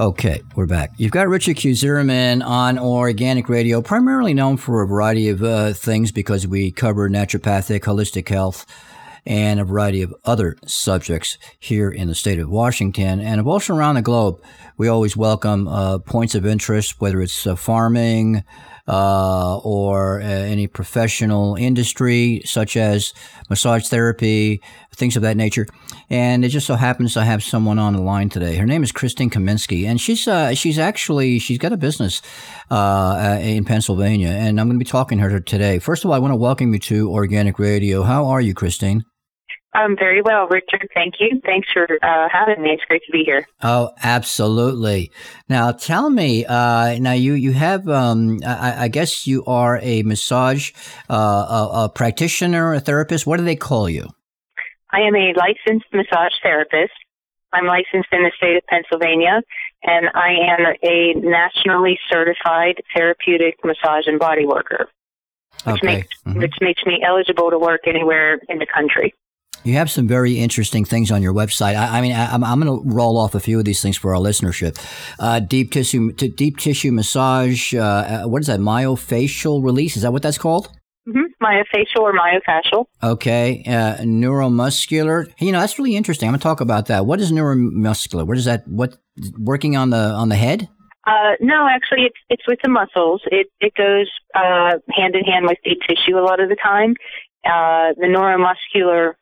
Okay, we're back. You've got Richard Q. Zimmerman on Organic Radio, primarily known for a variety of uh, things because we cover naturopathic, holistic health, and a variety of other subjects here in the state of Washington and also around the globe. We always welcome uh, points of interest, whether it's uh, farming, uh, or uh, any professional industry such as massage therapy, things of that nature. And it just so happens I have someone on the line today. Her name is Christine Kaminski, and she's uh, she's actually she's got a business uh, in Pennsylvania, and I'm going to be talking to her today. First of all, I want to welcome you to Organic Radio. How are you, Christine? I'm very well, Richard. Thank you. Thanks for uh, having me. It's great to be here. Oh, absolutely. Now, tell me. Uh, now, you you have. Um, I, I, guess you are a massage uh, a, a, practitioner, a therapist. What do they call you? I am a licensed massage therapist. I'm licensed in the state of Pennsylvania, and I am a nationally certified therapeutic massage and body worker, which okay. makes mm-hmm. which makes me eligible to work anywhere in the country. You have some very interesting things on your website. I, I mean, I, am I'm, going to roll off a few of these things for our listenership. Uh, deep tissue, t- deep tissue massage. Uh, uh, what is that? Myofacial release. Is that what that's called? Mm-hmm. Myofacial or myofascial. Okay. Uh, neuromuscular. You know, that's really interesting. I'm going to talk about that. What is neuromuscular? What is that? What working on the on the head? Uh, no, actually, it's it's with the muscles. It it goes uh, hand in hand with deep tissue a lot of the time. Uh, the neuromuscular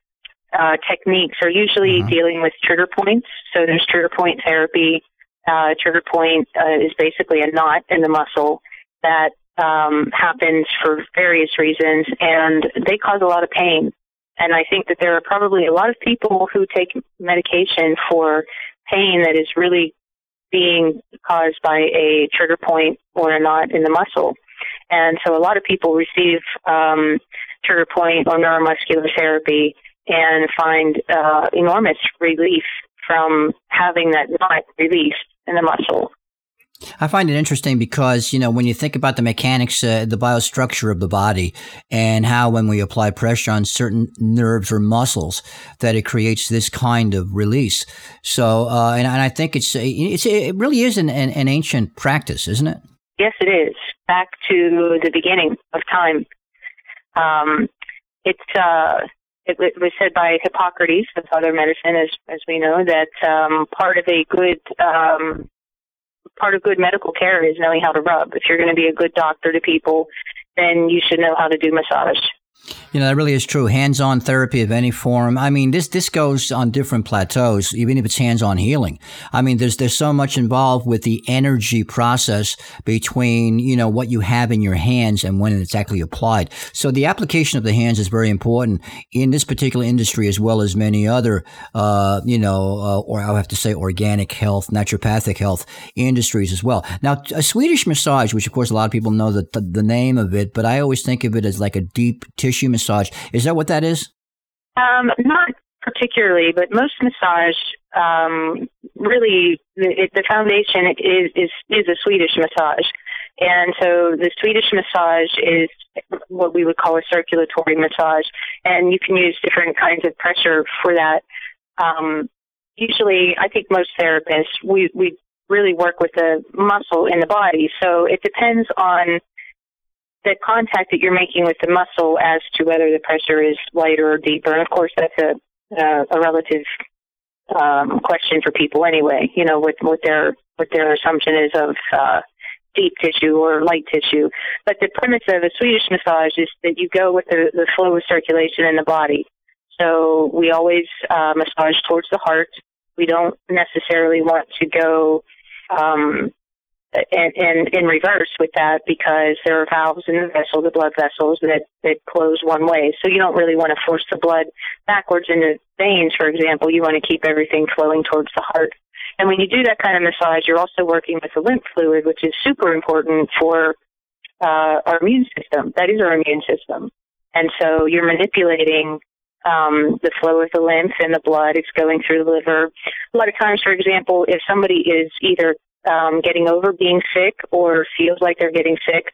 uh, techniques are usually mm-hmm. dealing with trigger points. So there's trigger point therapy. Uh, trigger point uh, is basically a knot in the muscle that um, happens for various reasons, and they cause a lot of pain. And I think that there are probably a lot of people who take medication for pain that is really being caused by a trigger point or a knot in the muscle. And so a lot of people receive um, trigger point or neuromuscular therapy and find uh, enormous relief from having that knot released in the muscle. I find it interesting because, you know, when you think about the mechanics, uh, the biostructure of the body and how when we apply pressure on certain nerves or muscles that it creates this kind of release. So, uh, and, and, I think it's, it's, it really is an, an, an ancient practice, isn't it? Yes, it is. Back to the beginning of time. Um, it's, uh, it, was said by Hippocrates the father of medicine, as as we know, that um, part of a good um, part of good medical care is knowing how to rub. If you're going to be a good doctor to people, then you should know how to do massage. You know, that really is true. Hands on therapy of any form. I mean, this, this goes on different plateaus, even if it's hands on healing. I mean, there's, there's so much involved with the energy process between, you know, what you have in your hands and when it's actually applied. So the application of the hands is very important in this particular industry as well as many other, uh, you know, uh, or I'll have to say organic health, naturopathic health industries as well. Now, a Swedish massage, which of course a lot of people know the, the, the name of it, but I always think of it as like a deep tissue massage. Is that what that is? Um, not particularly, but most massage um, really the, the foundation is, is is a Swedish massage, and so the Swedish massage is what we would call a circulatory massage, and you can use different kinds of pressure for that. Um, usually, I think most therapists we we really work with the muscle in the body, so it depends on the contact that you're making with the muscle as to whether the pressure is lighter or deeper. And of course, that's a uh, a relative um, question for people anyway. You know, what what their what their assumption is of uh, deep tissue or light tissue. But the premise of a Swedish massage is that you go with the, the flow of circulation in the body. So we always uh, massage towards the heart. We don't necessarily want to go um, and, and in reverse with that because there are valves in the vessel, the blood vessels that, that close one way. So you don't really want to force the blood backwards into veins, for example. You want to keep everything flowing towards the heart. And when you do that kind of massage, you're also working with the lymph fluid, which is super important for uh, our immune system. That is our immune system. And so you're manipulating um, the flow of the lymph and the blood. It's going through the liver. A lot of times, for example, if somebody is either um, getting over being sick or feels like they're getting sick,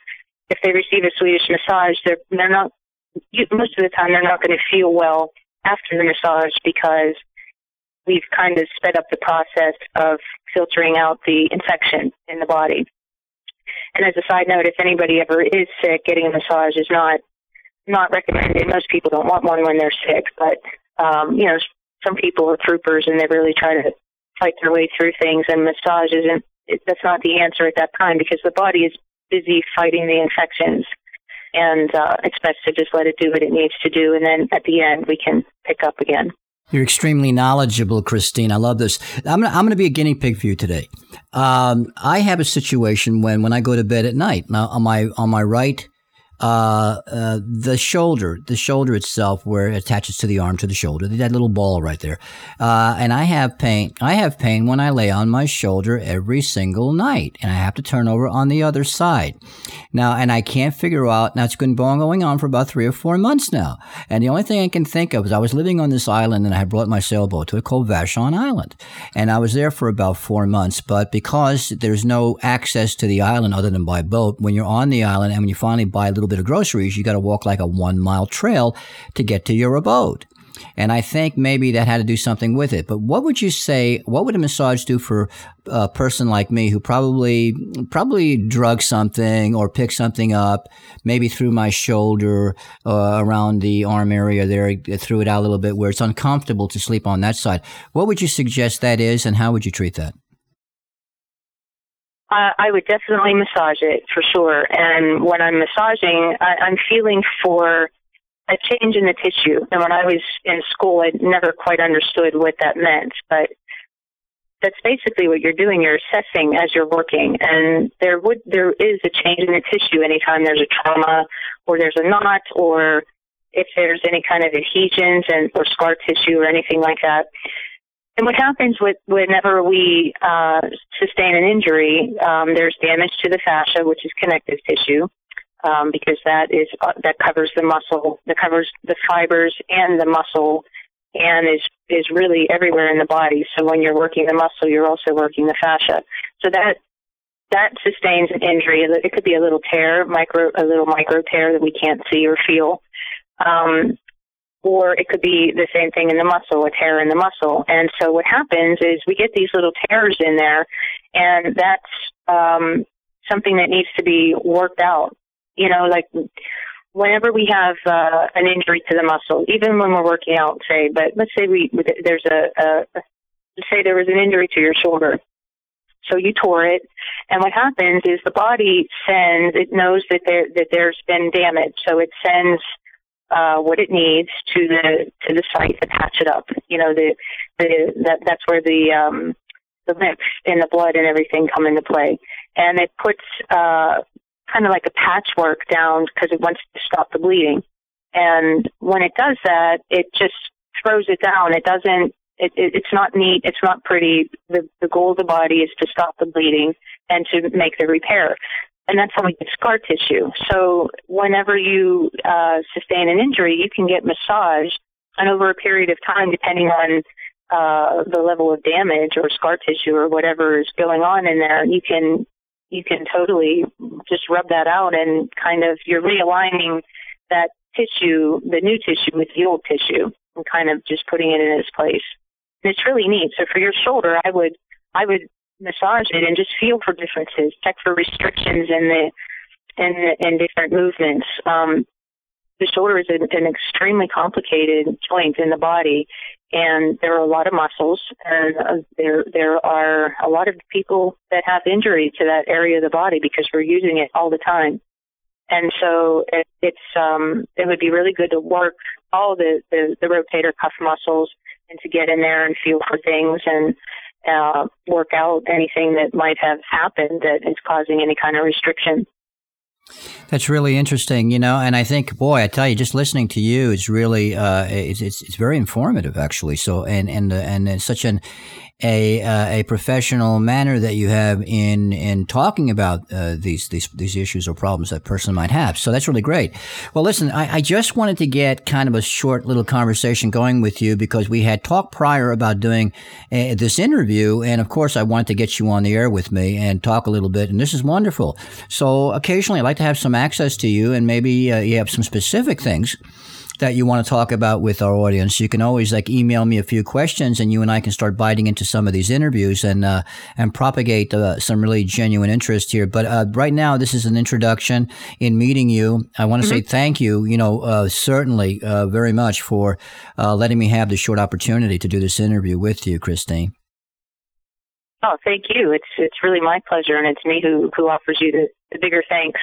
if they receive a Swedish massage, they're they're not most of the time they're not going to feel well after the massage because we've kind of sped up the process of filtering out the infection in the body. And as a side note, if anybody ever is sick, getting a massage is not not recommended. Most people don't want one when they're sick, but um, you know, some people are troopers and they really try to fight their way through things. And massage isn't that's not the answer at that time because the body is busy fighting the infections, and uh, it's best to just let it do what it needs to do, and then at the end we can pick up again. You're extremely knowledgeable, Christine. I love this. I'm gonna, I'm gonna be a guinea pig for you today. Um, I have a situation when when I go to bed at night. Now on my on my right uh, uh, the shoulder, the shoulder itself, where it attaches to the arm to the shoulder, that little ball right there. Uh, and I have pain. I have pain when I lay on my shoulder every single night, and I have to turn over on the other side. Now, and I can't figure out. Now it's been going on for about three or four months now, and the only thing I can think of is I was living on this island, and I had brought my sailboat to it called Vashon Island, and I was there for about four months. But because there's no access to the island other than by boat, when you're on the island and when you finally buy a little little bit of groceries, you got to walk like a one mile trail to get to your abode. And I think maybe that had to do something with it. But what would you say? What would a massage do for a person like me who probably probably drug something or picked something up, maybe through my shoulder uh, around the arm area there, threw it out a little bit where it's uncomfortable to sleep on that side. What would you suggest that is, and how would you treat that? Uh, I would definitely massage it for sure. And when I'm massaging, I, I'm feeling for a change in the tissue. And when I was in school, I never quite understood what that meant. But that's basically what you're doing. You're assessing as you're working, and there would there is a change in the tissue anytime there's a trauma, or there's a knot, or if there's any kind of adhesions and or scar tissue or anything like that. And what happens with whenever we uh, sustain an injury, um, there's damage to the fascia, which is connective tissue, um, because that is uh, that covers the muscle, that covers the fibers and the muscle, and is is really everywhere in the body. So when you're working the muscle, you're also working the fascia. So that that sustains an injury. It could be a little tear, micro, a little micro tear that we can't see or feel. Um, or it could be the same thing in the muscle, a tear in the muscle. And so what happens is we get these little tears in there, and that's um, something that needs to be worked out. You know, like whenever we have uh, an injury to the muscle, even when we're working out, say, but let's say we there's a, a say there was an injury to your shoulder. So you tore it, and what happens is the body sends. It knows that there that there's been damage, so it sends uh, what it needs to the to the site to patch it up. You know, the the that that's where the um, the lymph and the blood and everything come into play, and it puts uh, kind of like a patchwork down because it wants to stop the bleeding. And when it does that, it just throws it down. It doesn't. It, it, it's not neat. It's not pretty. The the goal of the body is to stop the bleeding and to make the repair and that's how we get scar tissue. So whenever you uh, sustain an injury, you can get massage, and over a period of time, depending on uh, the level of damage or scar tissue or whatever is going on in there, you can you can totally just rub that out and kind of you're realigning that tissue, the new tissue, with the old tissue, and kind of just putting it in its place. And it's really neat. So for your shoulder, I would I would massage it and just feel for differences, check for restrictions in the in in different movements. Um, the shoulder is an, an extremely complicated joint in the body, and there are a lot of muscles, and uh, there there are a lot of people that have injury to that area of the body because we're using it all the time. And so it, it's um, it would be really good to work all the, the the rotator cuff muscles and to get in there and feel for things and uh, work out anything that might have happened that is causing any kind of restriction. That's really interesting, you know, and I think, boy, I tell you, just listening to you is really, uh, it's, it's, it's very informative, actually. So, and and uh, and it's such an a uh, a professional manner that you have in in talking about uh, these these these issues or problems that person might have. So that's really great. Well, listen, I, I, just wanted to get kind of a short little conversation going with you because we had talked prior about doing uh, this interview, and of course, I wanted to get you on the air with me and talk a little bit. And this is wonderful. So occasionally, I'd like to have some access to you, and maybe uh, you have some specific things that you want to talk about with our audience, you can always like email me a few questions, and you and I can start biting into some of these interviews and uh, and propagate uh, some really genuine interest here. But uh, right now, this is an introduction in meeting you. I want to mm-hmm. say thank you. You know, uh, certainly uh, very much for uh, letting me have the short opportunity to do this interview with you, Christine. Oh, thank you. It's it's really my pleasure, and it's me who who offers you the, the bigger thanks.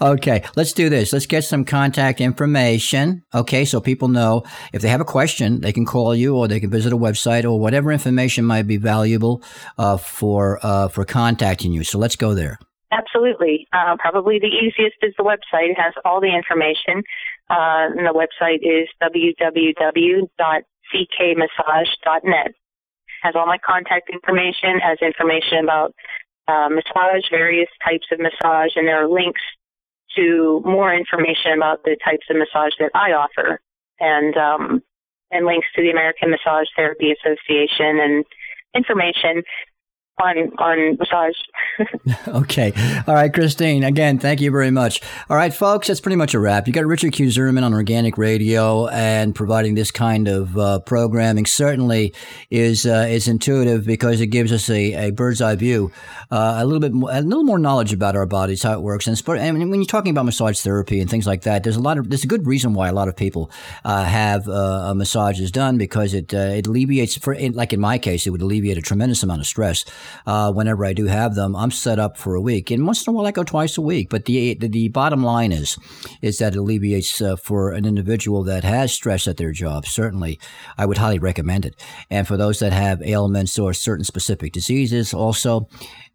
okay, let's do this. Let's get some contact information. Okay, so people know if they have a question, they can call you, or they can visit a website, or whatever information might be valuable uh, for uh, for contacting you. So let's go there. Absolutely. Uh, probably the easiest is the website. It has all the information. Uh, and the website is www.ckmassage.net has all my contact information, has information about uh, massage, various types of massage, and there are links to more information about the types of massage that I offer, and um, and links to the American Massage Therapy Association and information on on massage. okay. All right, Christine. Again, thank you very much. All right, folks, that's pretty much a wrap. You got Richard Q. Zimmerman on Organic Radio, and providing this kind of uh, programming certainly is uh, is intuitive because it gives us a, a bird's eye view, uh, a little bit more, a little more knowledge about our bodies, how it works, and, and when you're talking about massage therapy and things like that, there's a lot of there's a good reason why a lot of people uh, have uh, massages done because it uh, it alleviates for like in my case, it would alleviate a tremendous amount of stress uh, whenever I do have them. I'm set up for a week, and once in a while I go twice a week. But the the, the bottom line is is that it alleviates uh, for an individual that has stress at their job. Certainly, I would highly recommend it. And for those that have ailments or certain specific diseases, also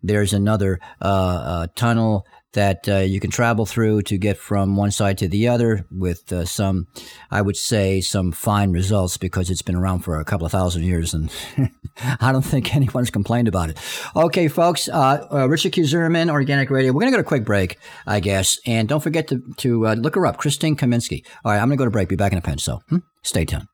there's another uh, uh tunnel that uh, you can travel through to get from one side to the other with uh, some, I would say, some fine results because it's been around for a couple of thousand years and I don't think anyone's complained about it. Okay, folks, uh, uh Richard Q. Organic Radio. We're going to go to a quick break, I guess. And don't forget to, to uh, look her up, Christine Kaminski. All right, I'm going to go to break. Be back in a pinch. So hmm? stay tuned.